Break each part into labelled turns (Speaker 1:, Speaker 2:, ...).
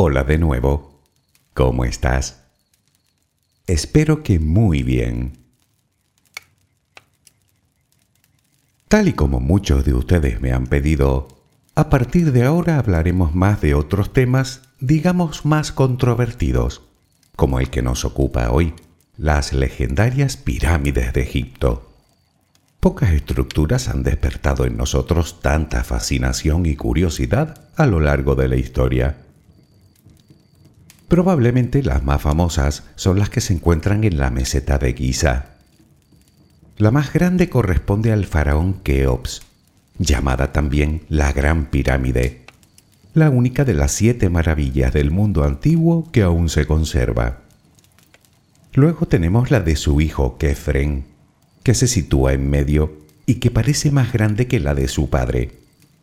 Speaker 1: Hola de nuevo. ¿Cómo estás? Espero que muy bien. Tal y como muchos de ustedes me han pedido, a partir de ahora hablaremos más de otros temas, digamos, más controvertidos, como el que nos ocupa hoy, las legendarias pirámides de Egipto. Pocas estructuras han despertado en nosotros tanta fascinación y curiosidad a lo largo de la historia. Probablemente las más famosas son las que se encuentran en la meseta de Giza. La más grande corresponde al faraón Keops, llamada también la Gran Pirámide, la única de las siete maravillas del mundo antiguo que aún se conserva. Luego tenemos la de su hijo Kefren, que se sitúa en medio y que parece más grande que la de su padre,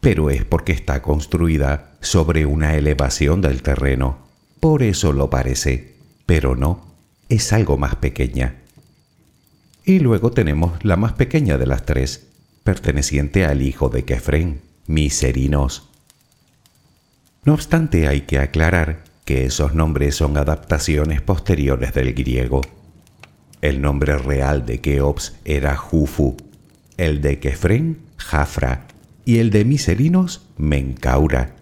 Speaker 1: pero es porque está construida sobre una elevación del terreno. Por eso lo parece, pero no, es algo más pequeña. Y luego tenemos la más pequeña de las tres, perteneciente al hijo de Kefren, Miserinos. No obstante, hay que aclarar que esos nombres son adaptaciones posteriores del griego. El nombre real de Keops era Jufu, el de Kefren, Jafra, y el de Miserinos, Mencaura.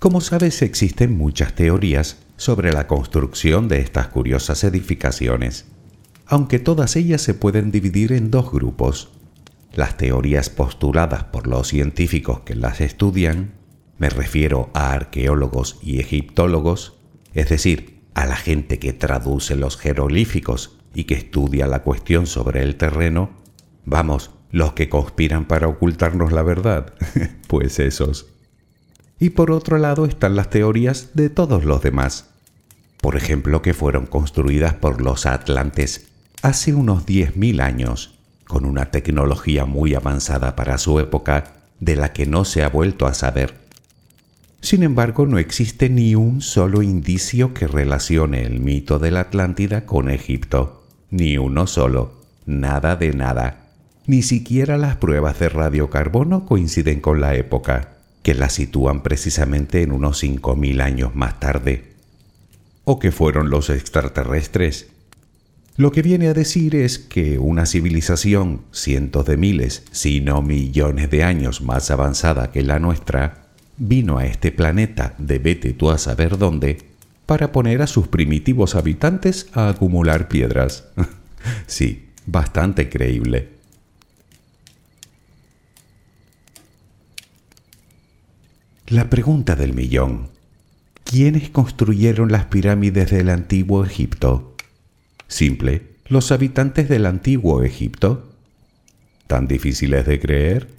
Speaker 1: Como sabes, existen muchas teorías sobre la construcción de estas curiosas edificaciones, aunque todas ellas se pueden dividir en dos grupos. Las teorías postuladas por los científicos que las estudian me refiero a arqueólogos y egiptólogos, es decir, a la gente que traduce los jeroglíficos y que estudia la cuestión sobre el terreno, vamos, los que conspiran para ocultarnos la verdad, pues esos. Y por otro lado están las teorías de todos los demás. Por ejemplo, que fueron construidas por los atlantes hace unos 10.000 años, con una tecnología muy avanzada para su época, de la que no se ha vuelto a saber sin embargo, no existe ni un solo indicio que relacione el mito de la Atlántida con Egipto. Ni uno solo. Nada de nada. Ni siquiera las pruebas de radiocarbono coinciden con la época, que la sitúan precisamente en unos 5.000 años más tarde. ¿O que fueron los extraterrestres? Lo que viene a decir es que una civilización cientos de miles, si no millones de años más avanzada que la nuestra, vino a este planeta de vete tú a saber dónde para poner a sus primitivos habitantes a acumular piedras. sí, bastante creíble. La pregunta del millón. ¿Quiénes construyeron las pirámides del antiguo Egipto? Simple, los habitantes del antiguo Egipto. ¿Tan difíciles de creer?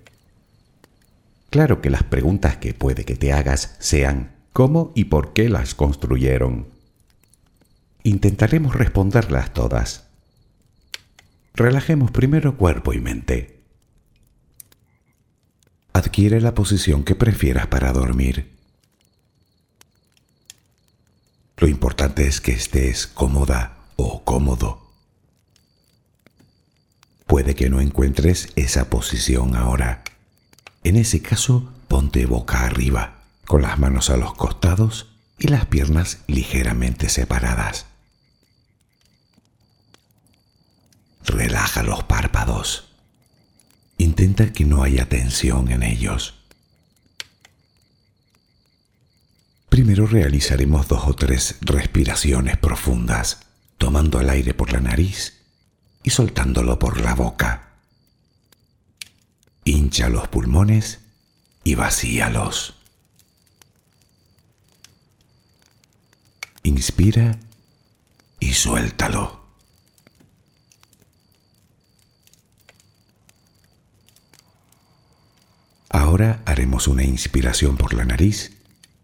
Speaker 1: Claro que las preguntas que puede que te hagas sean ¿cómo y por qué las construyeron? Intentaremos responderlas todas. Relajemos primero cuerpo y mente. La posición que prefieras para dormir. Lo importante es que estés cómoda o cómodo. Puede que no encuentres esa posición ahora en ese caso, ponte boca arriba, con las manos a los costados y las piernas ligeramente separadas. Relaja los párpados. Intenta que no haya tensión en ellos. Primero realizaremos dos o tres respiraciones profundas, tomando el aire por la nariz y soltándolo por la boca. Hincha los pulmones y vacíalos. Inspira y suéltalo. Ahora haremos una inspiración por la nariz,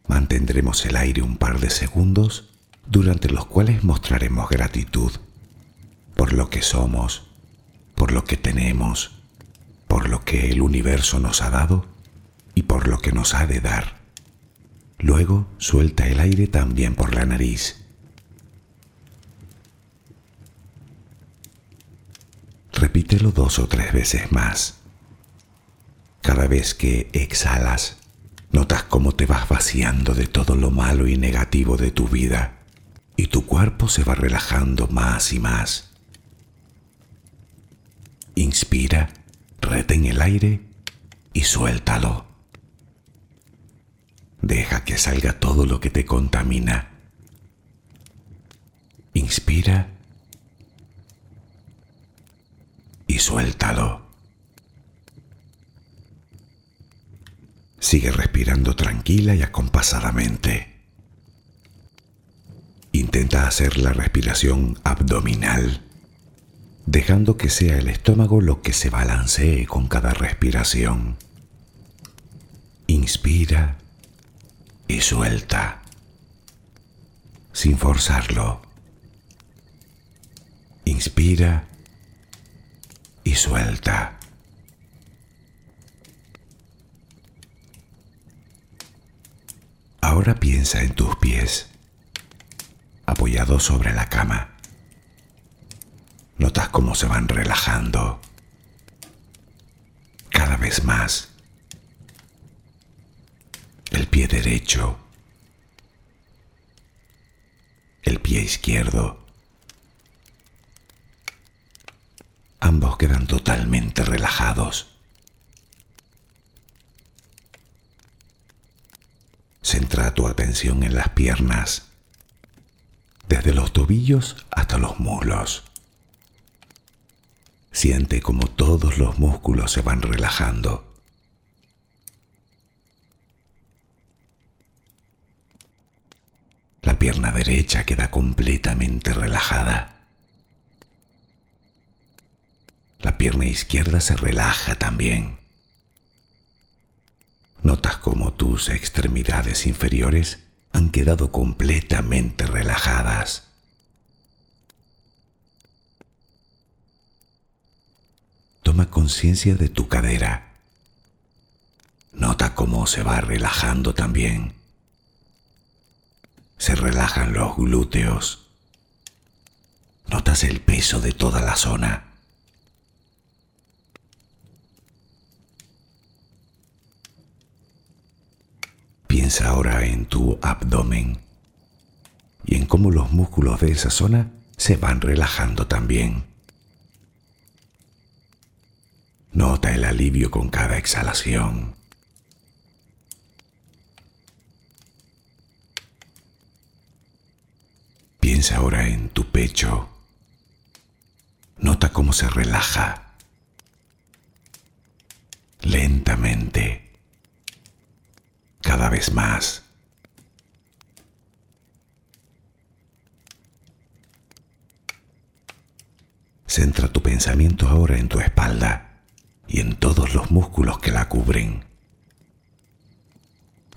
Speaker 1: mantendremos el aire un par de segundos, durante los cuales mostraremos gratitud por lo que somos, por lo que tenemos, por lo que el universo nos ha dado y por lo que nos ha de dar. Luego suelta el aire también por la nariz. Repítelo dos o tres veces más. Cada vez que exhalas, notas cómo te vas vaciando de todo lo malo y negativo de tu vida y tu cuerpo se va relajando más y más. Inspira, retén el aire y suéltalo. Deja que salga todo lo que te contamina. Inspira y suéltalo. Sigue respirando tranquila y acompasadamente. Intenta hacer la respiración abdominal, dejando que sea el estómago lo que se balancee con cada respiración. Inspira y suelta, sin forzarlo. Inspira y suelta. Ahora piensa en tus pies, apoyados sobre la cama. Notas cómo se van relajando cada vez más. El pie derecho, el pie izquierdo. Ambos quedan totalmente relajados. Centra tu atención en las piernas, desde los tobillos hasta los muslos. Siente como todos los músculos se van relajando. La pierna derecha queda completamente relajada. La pierna izquierda se relaja también. Notas como tus extremidades inferiores han quedado completamente relajadas. Toma conciencia de tu cadera. Nota cómo se va relajando también. Se relajan los glúteos. Notas el peso de toda la zona. Piensa ahora en tu abdomen y en cómo los músculos de esa zona se van relajando también. Nota el alivio con cada exhalación. Piensa ahora en tu pecho. Nota cómo se relaja lentamente cada vez más. Centra tu pensamiento ahora en tu espalda y en todos los músculos que la cubren,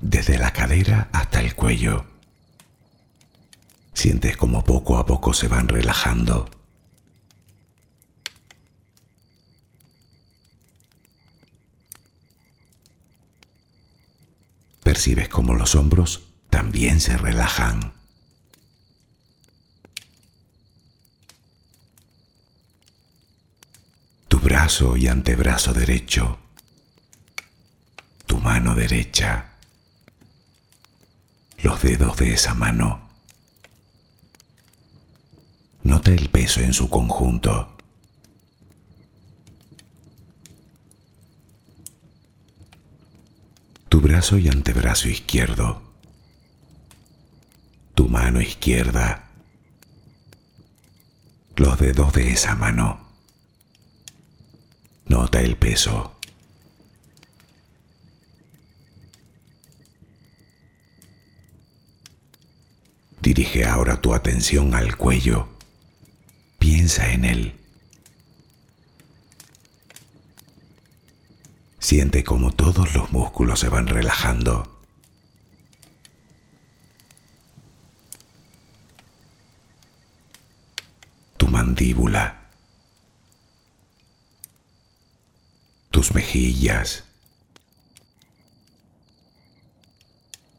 Speaker 1: desde la cadera hasta el cuello. Sientes como poco a poco se van relajando percibes como los hombros también se relajan. Tu brazo y antebrazo derecho, tu mano derecha, los dedos de esa mano. Nota el peso en su conjunto. Brazo y antebrazo izquierdo, tu mano izquierda, los dedos de esa mano. Nota el peso. Dirige ahora tu atención al cuello. Piensa en él. Siente como todos los músculos se van relajando. Tu mandíbula. Tus mejillas.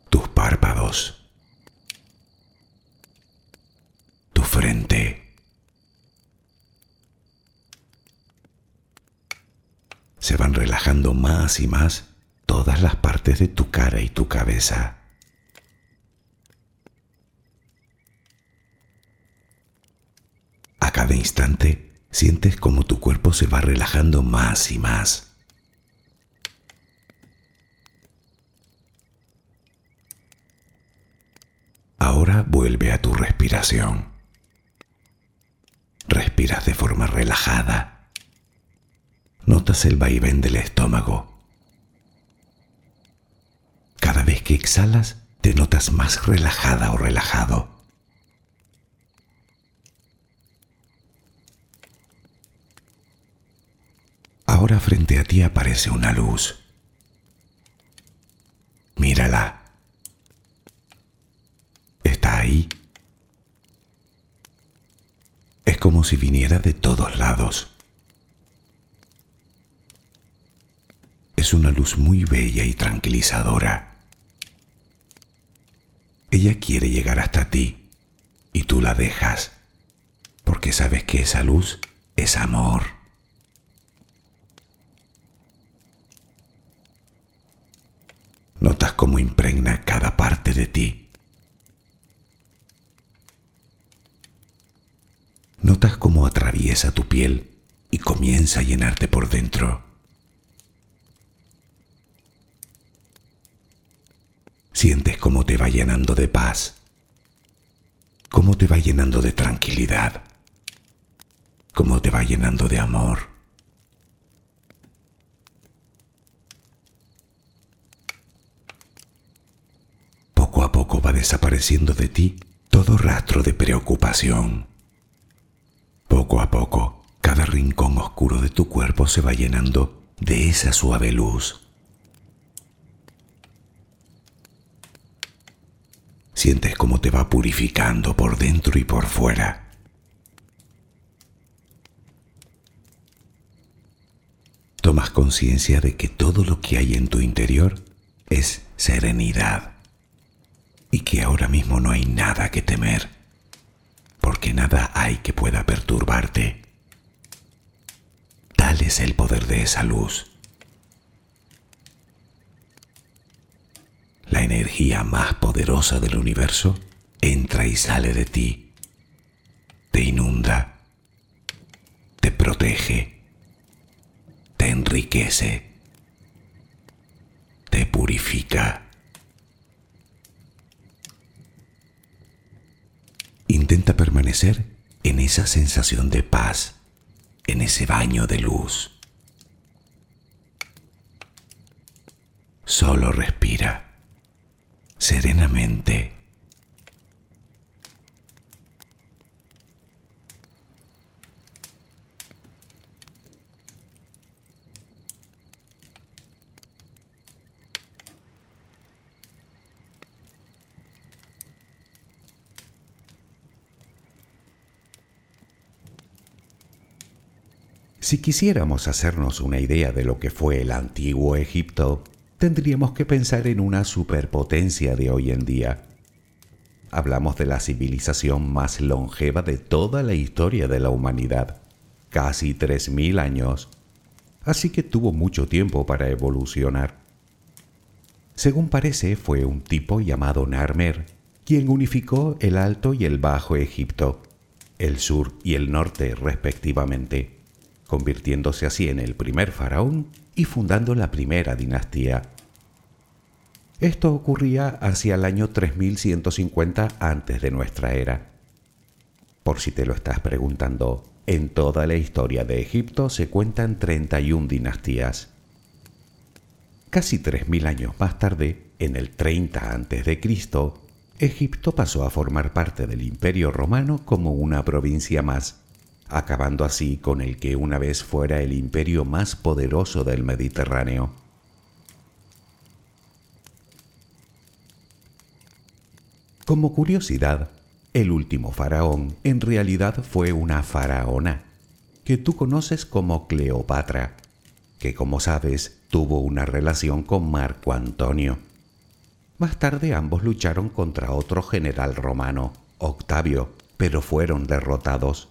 Speaker 1: Tus párpados. Tu frente. Se van relajando más y más todas las partes de tu cara y tu cabeza. A cada instante sientes como tu cuerpo se va relajando más y más. Ahora vuelve a tu respiración. Respiras de forma relajada. Notas el vaivén del estómago. Cada vez que exhalas, te notas más relajada o relajado. Ahora frente a ti aparece una luz. Mírala. Es como si viniera de todos lados. Una luz muy bella y tranquilizadora. Ella quiere llegar hasta ti y tú la dejas porque sabes que esa luz es amor. Notas cómo impregna cada parte de ti. Notas cómo atraviesa tu piel y comienza a llenarte por dentro. Sientes cómo te va llenando de paz, cómo te va llenando de tranquilidad, cómo te va llenando de amor. Poco a poco va desapareciendo de ti todo rastro de preocupación poco a poco, cada rincón oscuro de tu cuerpo se va llenando de esa suave luz. Sientes cómo te va purificando por dentro y por fuera. Tomas conciencia de que todo lo que hay en tu interior es serenidad y que ahora mismo no hay nada que temer porque nada hay que pueda perturbarte. Tal es el poder de esa luz. La energía más poderosa del universo entra y sale de ti, te inunda, te protege, te enriquece, te purifica. Intenta permanecer en esa sensación de paz, en ese baño de luz. Solo respira serenamente. Si quisiéramos hacernos una idea de lo que fue el antiguo Egipto, tendríamos que pensar en una superpotencia de hoy en día. Hablamos de la civilización más longeva de toda la historia de la humanidad, casi 3.000 años, así que tuvo mucho tiempo para evolucionar. Según parece, fue un tipo llamado Narmer quien unificó el Alto y el Bajo Egipto, el sur y el norte respectivamente convirtiéndose así en el primer faraón y fundando la primera dinastía. Esto ocurría hacia el año 3150 antes de nuestra era. Por si te lo estás preguntando, en toda la historia de Egipto se cuentan 31 dinastías. Casi 3.000 años más tarde, en el 30 a.C., Egipto pasó a formar parte del Imperio Romano como una provincia más acabando así con el que una vez fuera el imperio más poderoso del Mediterráneo. Como curiosidad, el último faraón en realidad fue una faraona, que tú conoces como Cleopatra, que como sabes tuvo una relación con Marco Antonio. Más tarde ambos lucharon contra otro general romano, Octavio, pero fueron derrotados.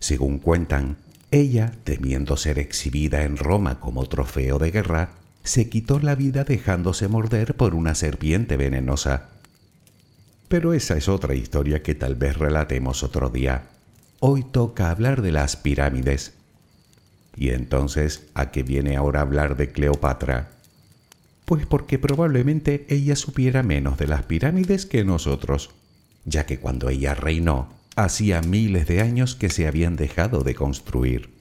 Speaker 1: Según cuentan, Ella, temiendo ser exhibida en Roma como trofeo de guerra, se quitó la vida dejándose morder por una serpiente venenosa. Pero esa es otra historia que tal vez relatemos otro día. Hoy toca hablar de las pirámides. ¿Y entonces a qué viene ahora hablar de Cleopatra? Pues porque probablemente ella supiera menos de las pirámides que nosotros, ya que cuando ella reinó, hacía miles de años que se habían dejado de construir.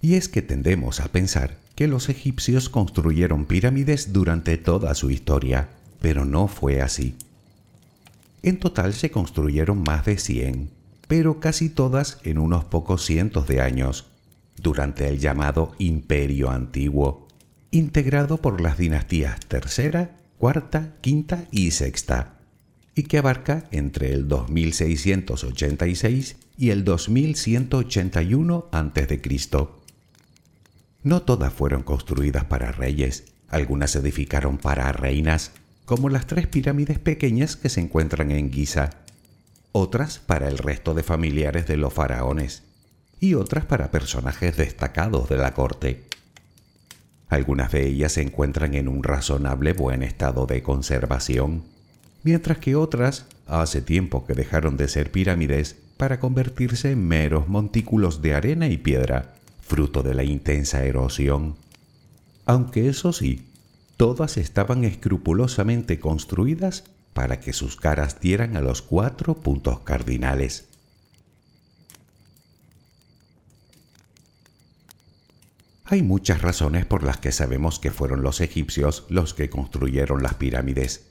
Speaker 1: Y es que tendemos a pensar que los egipcios construyeron pirámides durante toda su historia, pero no fue así. En total se construyeron más de 100, pero casi todas en unos pocos cientos de años, durante el llamado Imperio Antiguo, integrado por las dinastías tercera, cuarta, quinta y sexta, y que abarca entre el 2686 y el 2181 a.C. No todas fueron construidas para reyes, algunas se edificaron para reinas como las tres pirámides pequeñas que se encuentran en Giza, otras para el resto de familiares de los faraones y otras para personajes destacados de la corte. Algunas de ellas se encuentran en un razonable buen estado de conservación, mientras que otras hace tiempo que dejaron de ser pirámides para convertirse en meros montículos de arena y piedra, fruto de la intensa erosión. Aunque eso sí, Todas estaban escrupulosamente construidas para que sus caras dieran a los cuatro puntos cardinales. Hay muchas razones por las que sabemos que fueron los egipcios los que construyeron las pirámides,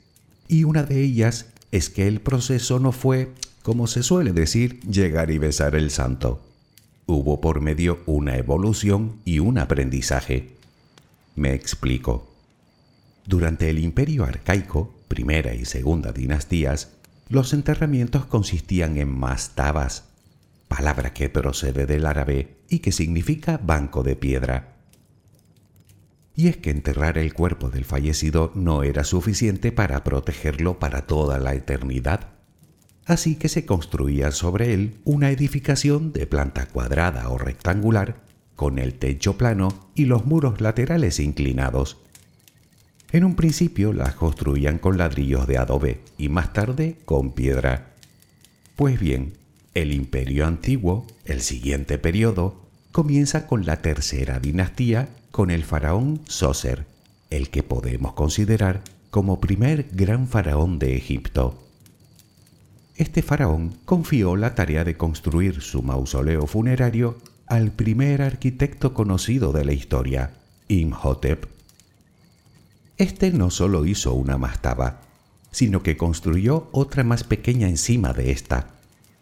Speaker 1: y una de ellas es que el proceso no fue, como se suele decir, llegar y besar el santo. Hubo por medio una evolución y un aprendizaje. Me explico. Durante el imperio arcaico, primera y segunda dinastías, los enterramientos consistían en mastabas, palabra que procede del árabe y que significa banco de piedra. Y es que enterrar el cuerpo del fallecido no era suficiente para protegerlo para toda la eternidad. Así que se construía sobre él una edificación de planta cuadrada o rectangular, con el techo plano y los muros laterales inclinados, en un principio las construían con ladrillos de adobe y más tarde con piedra. Pues bien, el imperio antiguo, el siguiente periodo, comienza con la tercera dinastía con el faraón Sócer, el que podemos considerar como primer gran faraón de Egipto. Este faraón confió la tarea de construir su mausoleo funerario al primer arquitecto conocido de la historia, Imhotep este no solo hizo una mastaba, sino que construyó otra más pequeña encima de esta,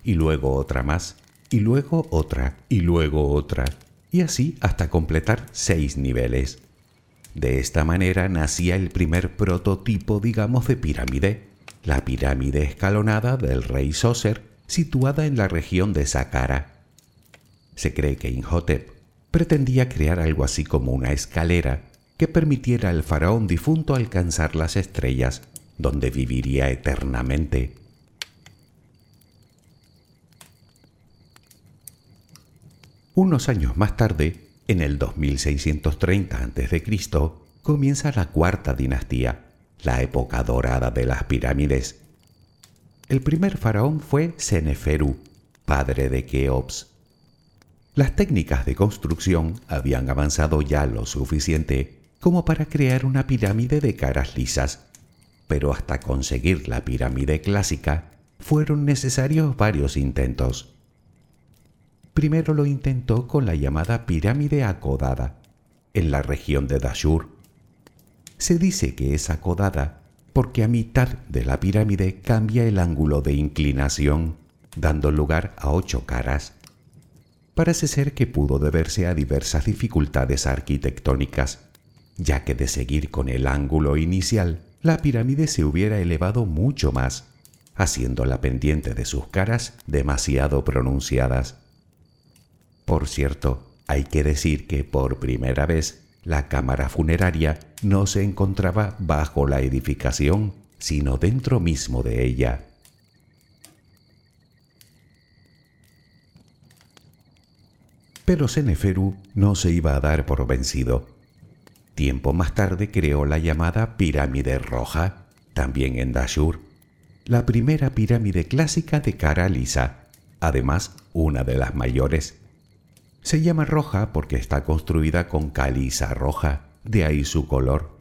Speaker 1: y luego otra más, y luego otra, y luego otra, y así hasta completar seis niveles. De esta manera nacía el primer prototipo, digamos, de pirámide, la pirámide escalonada del rey Sócer, situada en la región de Saqqara. Se cree que Inhotep pretendía crear algo así como una escalera que permitiera al faraón difunto alcanzar las estrellas, donde viviría eternamente. Unos años más tarde, en el 2630 a.C., comienza la cuarta dinastía, la época dorada de las pirámides. El primer faraón fue Seneferu, padre de Keops. Las técnicas de construcción habían avanzado ya lo suficiente como para crear una pirámide de caras lisas, pero hasta conseguir la pirámide clásica fueron necesarios varios intentos. Primero lo intentó con la llamada pirámide acodada, en la región de Dashur. Se dice que es acodada porque a mitad de la pirámide cambia el ángulo de inclinación, dando lugar a ocho caras. Parece ser que pudo deberse a diversas dificultades arquitectónicas, ya que de seguir con el ángulo inicial, la pirámide se hubiera elevado mucho más, haciendo la pendiente de sus caras demasiado pronunciadas. Por cierto, hay que decir que por primera vez la cámara funeraria no se encontraba bajo la edificación, sino dentro mismo de ella. Pero Seneferu no se iba a dar por vencido. Tiempo más tarde creó la llamada Pirámide Roja, también en Dashur, la primera pirámide clásica de cara lisa, además una de las mayores se llama roja porque está construida con caliza roja, de ahí su color.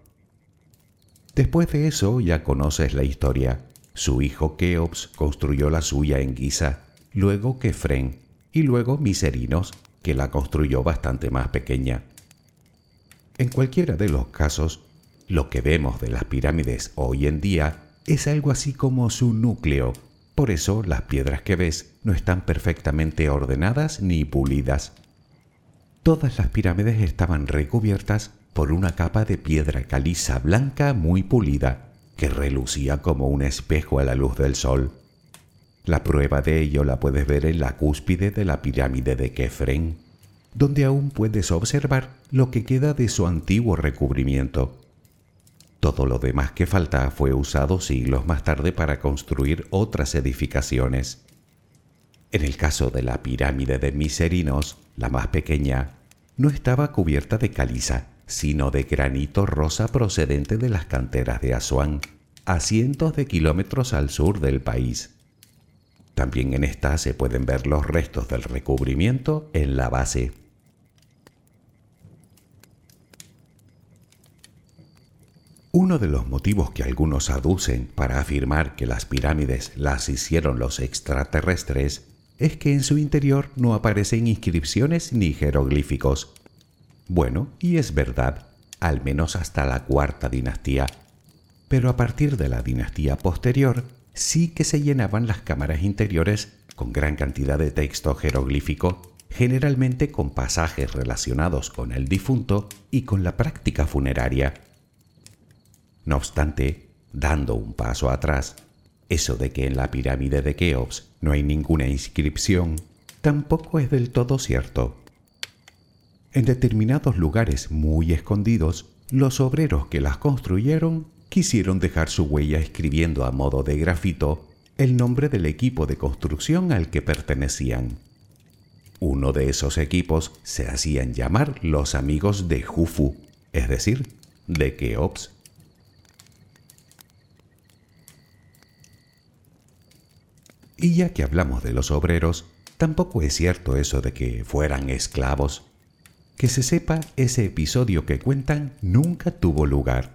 Speaker 1: Después de eso ya conoces la historia. Su hijo Keops construyó la suya en Giza, luego Kefren y luego Miserinos, que la construyó bastante más pequeña. En cualquiera de los casos, lo que vemos de las pirámides hoy en día es algo así como su núcleo. Por eso las piedras que ves no están perfectamente ordenadas ni pulidas. Todas las pirámides estaban recubiertas por una capa de piedra caliza blanca muy pulida que relucía como un espejo a la luz del sol. La prueba de ello la puedes ver en la cúspide de la pirámide de Kefren, donde aún puedes observar lo que queda de su antiguo recubrimiento. Todo lo demás que falta fue usado siglos más tarde para construir otras edificaciones. En el caso de la pirámide de Miserinos, la más pequeña, no estaba cubierta de caliza, sino de granito rosa procedente de las canteras de Asuán, a cientos de kilómetros al sur del país. También en esta se pueden ver los restos del recubrimiento en la base. Uno de los motivos que algunos aducen para afirmar que las pirámides las hicieron los extraterrestres es que en su interior no aparecen inscripciones ni jeroglíficos. Bueno, y es verdad, al menos hasta la cuarta dinastía. Pero a partir de la dinastía posterior, sí que se llenaban las cámaras interiores con gran cantidad de texto jeroglífico, generalmente con pasajes relacionados con el difunto y con la práctica funeraria. No obstante, dando un paso atrás, eso de que en la pirámide de Keops no hay ninguna inscripción tampoco es del todo cierto. En determinados lugares muy escondidos, los obreros que las construyeron quisieron dejar su huella escribiendo a modo de grafito el nombre del equipo de construcción al que pertenecían. Uno de esos equipos se hacían llamar los amigos de Jufu, es decir, de Keops. Y ya que hablamos de los obreros, tampoco es cierto eso de que fueran esclavos. Que se sepa, ese episodio que cuentan nunca tuvo lugar.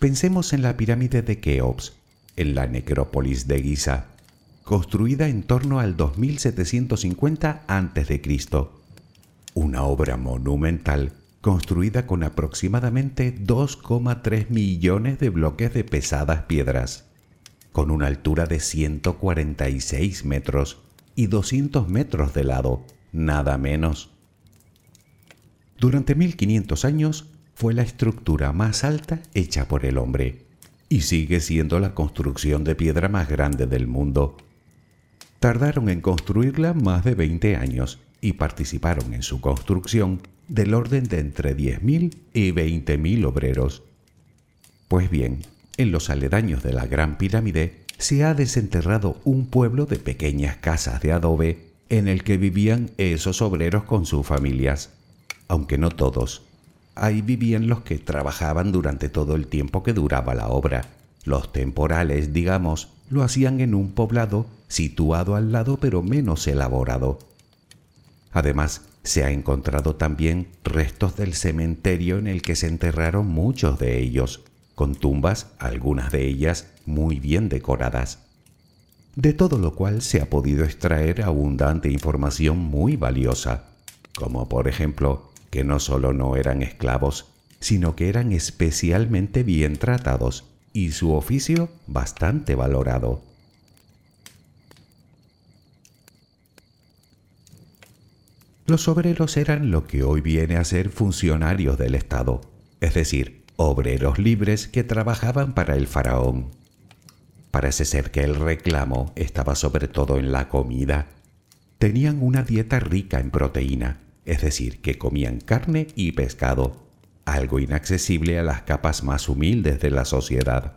Speaker 1: Pensemos en la pirámide de Keops, en la necrópolis de Giza, construida en torno al 2750 a.C. Una obra monumental construida con aproximadamente 2,3 millones de bloques de pesadas piedras con una altura de 146 metros y 200 metros de lado, nada menos. Durante 1500 años fue la estructura más alta hecha por el hombre y sigue siendo la construcción de piedra más grande del mundo. Tardaron en construirla más de 20 años y participaron en su construcción del orden de entre 10.000 y 20.000 obreros. Pues bien, en los aledaños de la Gran Pirámide se ha desenterrado un pueblo de pequeñas casas de adobe en el que vivían esos obreros con sus familias, aunque no todos. Ahí vivían los que trabajaban durante todo el tiempo que duraba la obra. Los temporales, digamos, lo hacían en un poblado situado al lado pero menos elaborado. Además, se ha encontrado también restos del cementerio en el que se enterraron muchos de ellos, con tumbas, algunas de ellas muy bien decoradas. De todo lo cual se ha podido extraer abundante información muy valiosa, como por ejemplo que no solo no eran esclavos, sino que eran especialmente bien tratados y su oficio bastante valorado. Los obreros eran lo que hoy viene a ser funcionarios del Estado, es decir, obreros libres que trabajaban para el faraón. Parece ser que el reclamo estaba sobre todo en la comida. Tenían una dieta rica en proteína, es decir, que comían carne y pescado, algo inaccesible a las capas más humildes de la sociedad.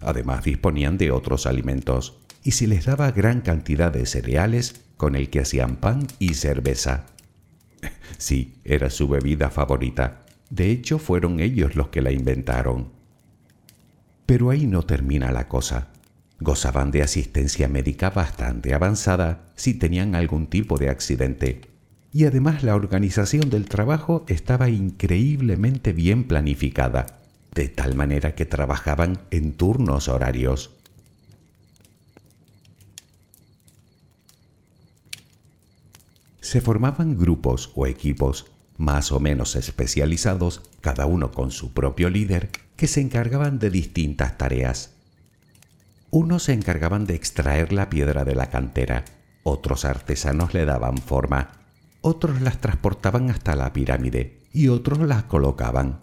Speaker 1: Además disponían de otros alimentos, y se les daba gran cantidad de cereales con el que hacían pan y cerveza. Sí, era su bebida favorita. De hecho, fueron ellos los que la inventaron. Pero ahí no termina la cosa. Gozaban de asistencia médica bastante avanzada si tenían algún tipo de accidente. Y además la organización del trabajo estaba increíblemente bien planificada, de tal manera que trabajaban en turnos horarios. Se formaban grupos o equipos más o menos especializados, cada uno con su propio líder, que se encargaban de distintas tareas. Unos se encargaban de extraer la piedra de la cantera, otros artesanos le daban forma, otros las transportaban hasta la pirámide y otros las colocaban.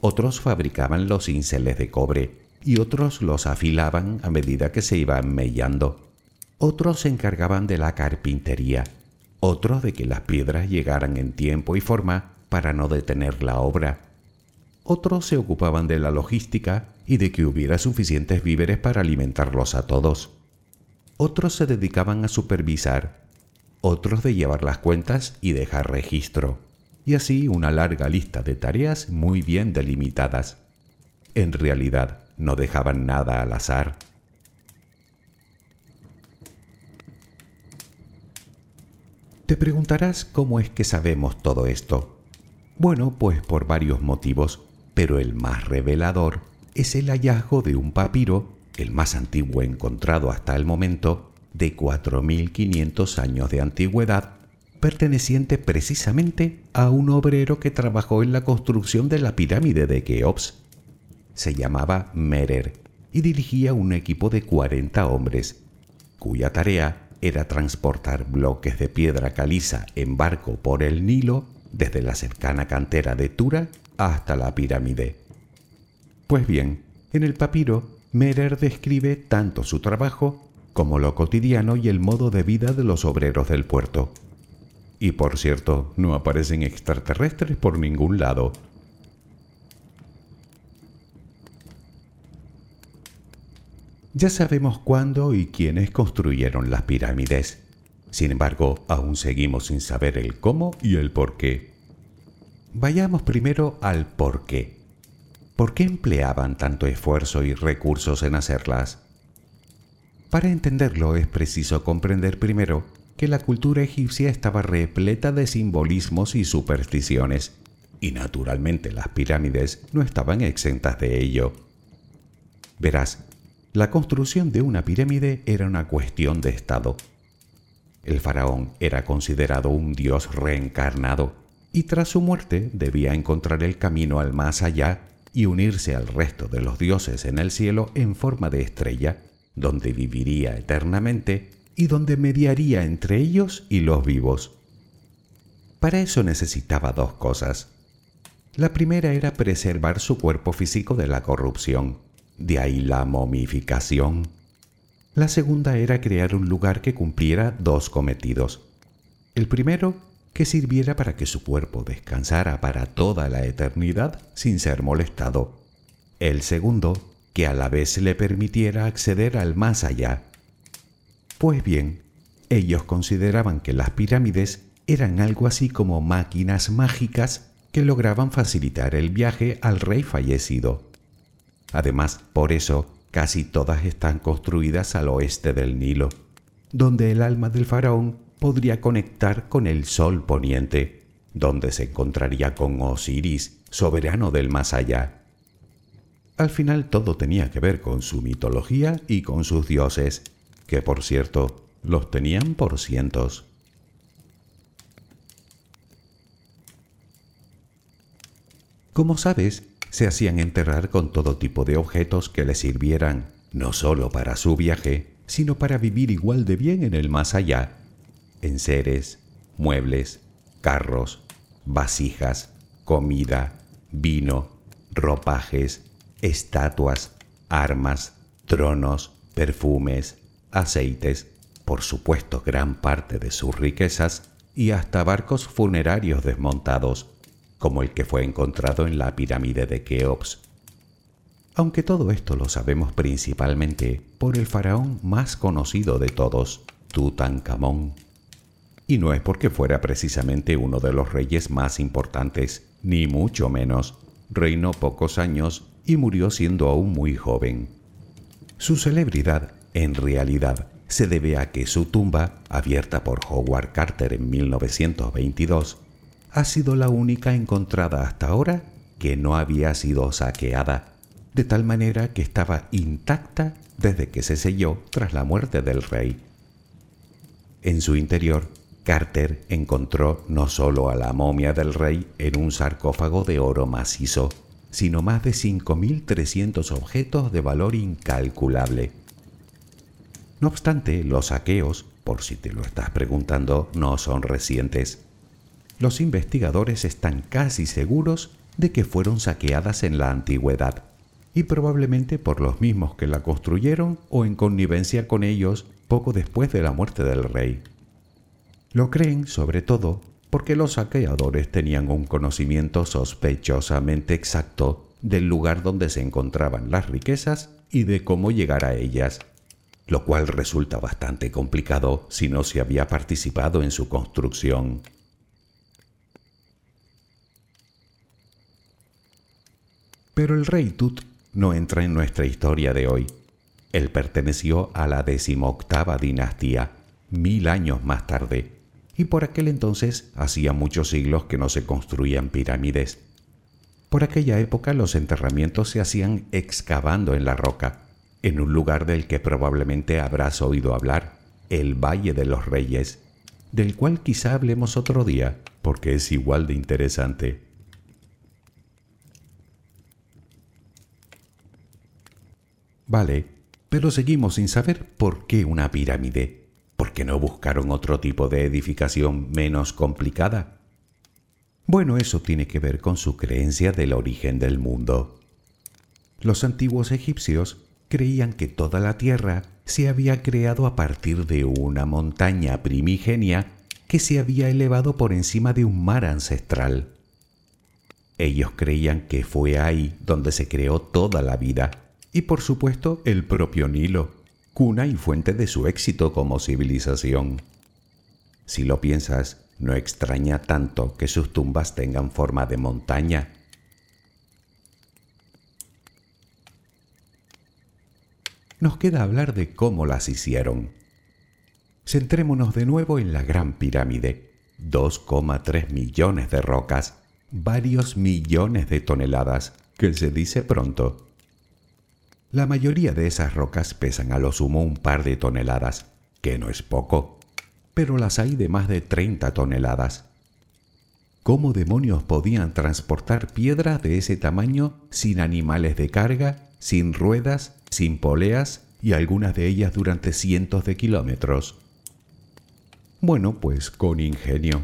Speaker 1: Otros fabricaban los cinceles de cobre y otros los afilaban a medida que se iban mellando. Otros se encargaban de la carpintería otros de que las piedras llegaran en tiempo y forma para no detener la obra. Otros se ocupaban de la logística y de que hubiera suficientes víveres para alimentarlos a todos. Otros se dedicaban a supervisar, otros de llevar las cuentas y dejar registro, y así una larga lista de tareas muy bien delimitadas. En realidad, no dejaban nada al azar. Te preguntarás cómo es que sabemos todo esto. Bueno, pues por varios motivos, pero el más revelador es el hallazgo de un papiro, el más antiguo encontrado hasta el momento, de 4.500 años de antigüedad, perteneciente precisamente a un obrero que trabajó en la construcción de la pirámide de Keops. Se llamaba Merer y dirigía un equipo de 40 hombres, cuya tarea era transportar bloques de piedra caliza en barco por el Nilo desde la cercana cantera de Tura hasta la pirámide. Pues bien, en el papiro, Merer describe tanto su trabajo como lo cotidiano y el modo de vida de los obreros del puerto. Y por cierto, no aparecen extraterrestres por ningún lado, Ya sabemos cuándo y quiénes construyeron las pirámides. Sin embargo, aún seguimos sin saber el cómo y el por qué. Vayamos primero al por qué. ¿Por qué empleaban tanto esfuerzo y recursos en hacerlas? Para entenderlo es preciso comprender primero que la cultura egipcia estaba repleta de simbolismos y supersticiones, y naturalmente las pirámides no estaban exentas de ello. Verás, la construcción de una pirámide era una cuestión de Estado. El faraón era considerado un dios reencarnado y tras su muerte debía encontrar el camino al más allá y unirse al resto de los dioses en el cielo en forma de estrella, donde viviría eternamente y donde mediaría entre ellos y los vivos. Para eso necesitaba dos cosas. La primera era preservar su cuerpo físico de la corrupción de ahí la momificación. La segunda era crear un lugar que cumpliera dos cometidos. El primero, que sirviera para que su cuerpo descansara para toda la eternidad sin ser molestado. El segundo, que a la vez le permitiera acceder al más allá. Pues bien, ellos consideraban que las pirámides eran algo así como máquinas mágicas que lograban facilitar el viaje al rey fallecido. Además, por eso, casi todas están construidas al oeste del Nilo, donde el alma del faraón podría conectar con el sol poniente, donde se encontraría con Osiris, soberano del más allá. Al final todo tenía que ver con su mitología y con sus dioses, que por cierto los tenían por cientos. Como sabes, se hacían enterrar con todo tipo de objetos que les sirvieran no solo para su viaje, sino para vivir igual de bien en el más allá, en seres, muebles, carros, vasijas, comida, vino, ropajes, estatuas, armas, tronos, perfumes, aceites, por supuesto gran parte de sus riquezas y hasta barcos funerarios desmontados como el que fue encontrado en la pirámide de Keops. Aunque todo esto lo sabemos principalmente por el faraón más conocido de todos, Tutankamón. Y no es porque fuera precisamente uno de los reyes más importantes, ni mucho menos. Reinó pocos años y murió siendo aún muy joven. Su celebridad, en realidad, se debe a que su tumba, abierta por Howard Carter en 1922, ha sido la única encontrada hasta ahora que no había sido saqueada, de tal manera que estaba intacta desde que se selló tras la muerte del rey. En su interior, Carter encontró no solo a la momia del rey en un sarcófago de oro macizo, sino más de 5.300 objetos de valor incalculable. No obstante, los saqueos, por si te lo estás preguntando, no son recientes. Los investigadores están casi seguros de que fueron saqueadas en la antigüedad, y probablemente por los mismos que la construyeron o en connivencia con ellos poco después de la muerte del rey. Lo creen sobre todo porque los saqueadores tenían un conocimiento sospechosamente exacto del lugar donde se encontraban las riquezas y de cómo llegar a ellas, lo cual resulta bastante complicado si no se había participado en su construcción. Pero el rey Tut no entra en nuestra historia de hoy. Él perteneció a la decimoctava dinastía, mil años más tarde, y por aquel entonces hacía muchos siglos que no se construían pirámides. Por aquella época los enterramientos se hacían excavando en la roca, en un lugar del que probablemente habrás oído hablar, el Valle de los Reyes, del cual quizá hablemos otro día, porque es igual de interesante. Vale, pero seguimos sin saber por qué una pirámide. ¿Por qué no buscaron otro tipo de edificación menos complicada? Bueno, eso tiene que ver con su creencia del origen del mundo. Los antiguos egipcios creían que toda la tierra se había creado a partir de una montaña primigenia que se había elevado por encima de un mar ancestral. Ellos creían que fue ahí donde se creó toda la vida y por supuesto el propio Nilo, cuna y fuente de su éxito como civilización. Si lo piensas, no extraña tanto que sus tumbas tengan forma de montaña. Nos queda hablar de cómo las hicieron. Centrémonos de nuevo en la Gran Pirámide, 2,3 millones de rocas, varios millones de toneladas, que se dice pronto. La mayoría de esas rocas pesan a lo sumo un par de toneladas, que no es poco, pero las hay de más de 30 toneladas. ¿Cómo demonios podían transportar piedras de ese tamaño sin animales de carga, sin ruedas, sin poleas y algunas de ellas durante cientos de kilómetros? Bueno, pues con ingenio.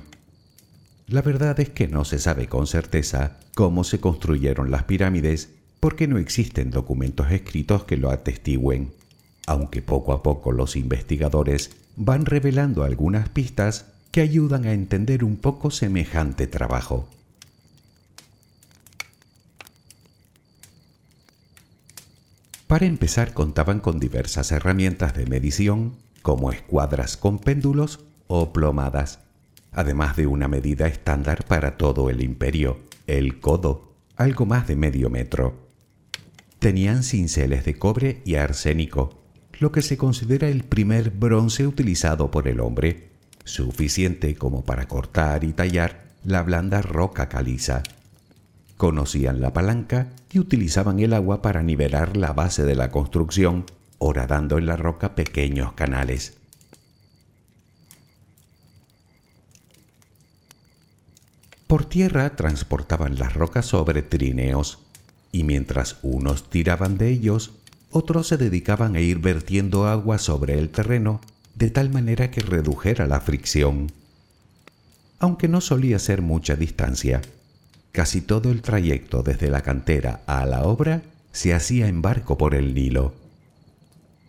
Speaker 1: La verdad es que no se sabe con certeza cómo se construyeron las pirámides porque no existen documentos escritos que lo atestiguen, aunque poco a poco los investigadores van revelando algunas pistas que ayudan a entender un poco semejante trabajo. Para empezar contaban con diversas herramientas de medición, como escuadras con péndulos o plomadas, además de una medida estándar para todo el imperio, el codo, algo más de medio metro tenían cinceles de cobre y arsénico, lo que se considera el primer bronce utilizado por el hombre, suficiente como para cortar y tallar la blanda roca caliza. Conocían la palanca y utilizaban el agua para nivelar la base de la construcción, horadando en la roca pequeños canales. Por tierra transportaban las rocas sobre trineos, y mientras unos tiraban de ellos, otros se dedicaban a ir vertiendo agua sobre el terreno de tal manera que redujera la fricción. Aunque no solía ser mucha distancia, casi todo el trayecto desde la cantera a la obra se hacía en barco por el Nilo.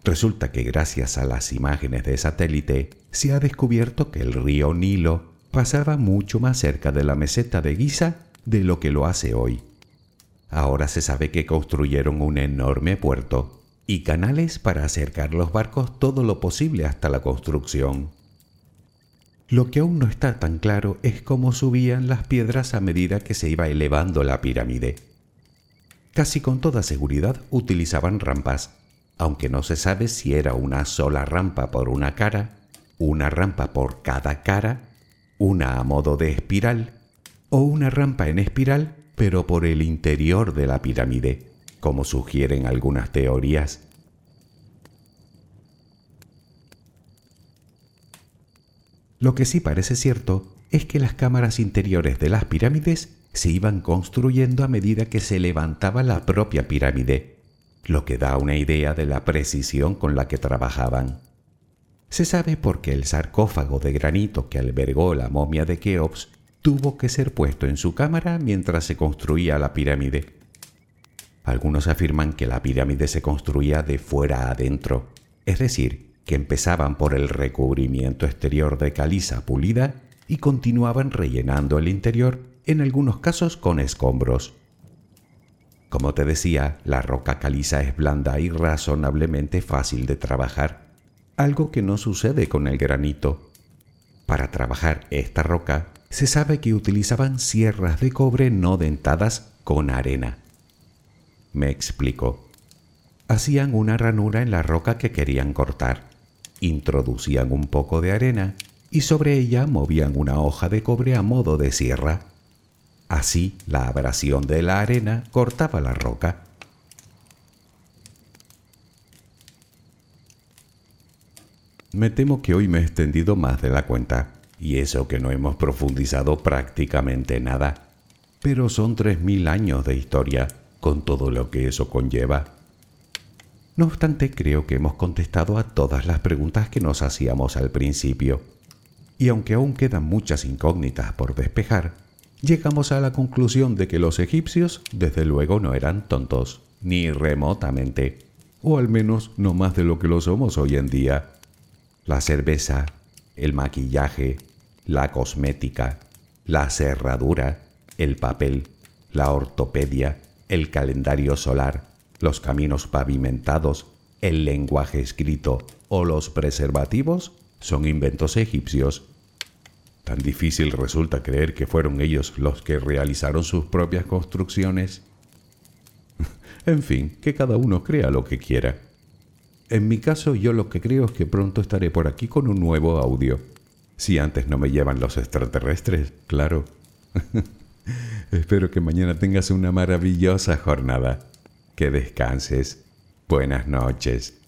Speaker 1: Resulta que gracias a las imágenes de satélite se ha descubierto que el río Nilo pasaba mucho más cerca de la meseta de Giza de lo que lo hace hoy. Ahora se sabe que construyeron un enorme puerto y canales para acercar los barcos todo lo posible hasta la construcción. Lo que aún no está tan claro es cómo subían las piedras a medida que se iba elevando la pirámide. Casi con toda seguridad utilizaban rampas, aunque no se sabe si era una sola rampa por una cara, una rampa por cada cara, una a modo de espiral o una rampa en espiral pero por el interior de la pirámide, como sugieren algunas teorías. Lo que sí parece cierto es que las cámaras interiores de las pirámides se iban construyendo a medida que se levantaba la propia pirámide, lo que da una idea de la precisión con la que trabajaban. Se sabe porque el sarcófago de granito que albergó la momia de Keops tuvo que ser puesto en su cámara mientras se construía la pirámide. Algunos afirman que la pirámide se construía de fuera adentro, es decir, que empezaban por el recubrimiento exterior de caliza pulida y continuaban rellenando el interior, en algunos casos con escombros. Como te decía, la roca caliza es blanda y razonablemente fácil de trabajar, algo que no sucede con el granito. Para trabajar esta roca, se sabe que utilizaban sierras de cobre no dentadas con arena. Me explico. Hacían una ranura en la roca que querían cortar, introducían un poco de arena y sobre ella movían una hoja de cobre a modo de sierra. Así la abrasión de la arena cortaba la roca. Me temo que hoy me he extendido más de la cuenta, y eso que no hemos profundizado prácticamente nada. Pero son tres mil años de historia, con todo lo que eso conlleva. No obstante, creo que hemos contestado a todas las preguntas que nos hacíamos al principio. Y aunque aún quedan muchas incógnitas por despejar, llegamos a la conclusión de que los egipcios desde luego no eran tontos, ni remotamente, o al menos no más de lo que lo somos hoy en día. La cerveza, el maquillaje, la cosmética, la cerradura, el papel, la ortopedia, el calendario solar, los caminos pavimentados, el lenguaje escrito o los preservativos son inventos egipcios. Tan difícil resulta creer que fueron ellos los que realizaron sus propias construcciones. en fin, que cada uno crea lo que quiera. En mi caso yo lo que creo es que pronto estaré por aquí con un nuevo audio. Si antes no me llevan los extraterrestres, claro. Espero que mañana tengas una maravillosa jornada. Que descanses. Buenas noches.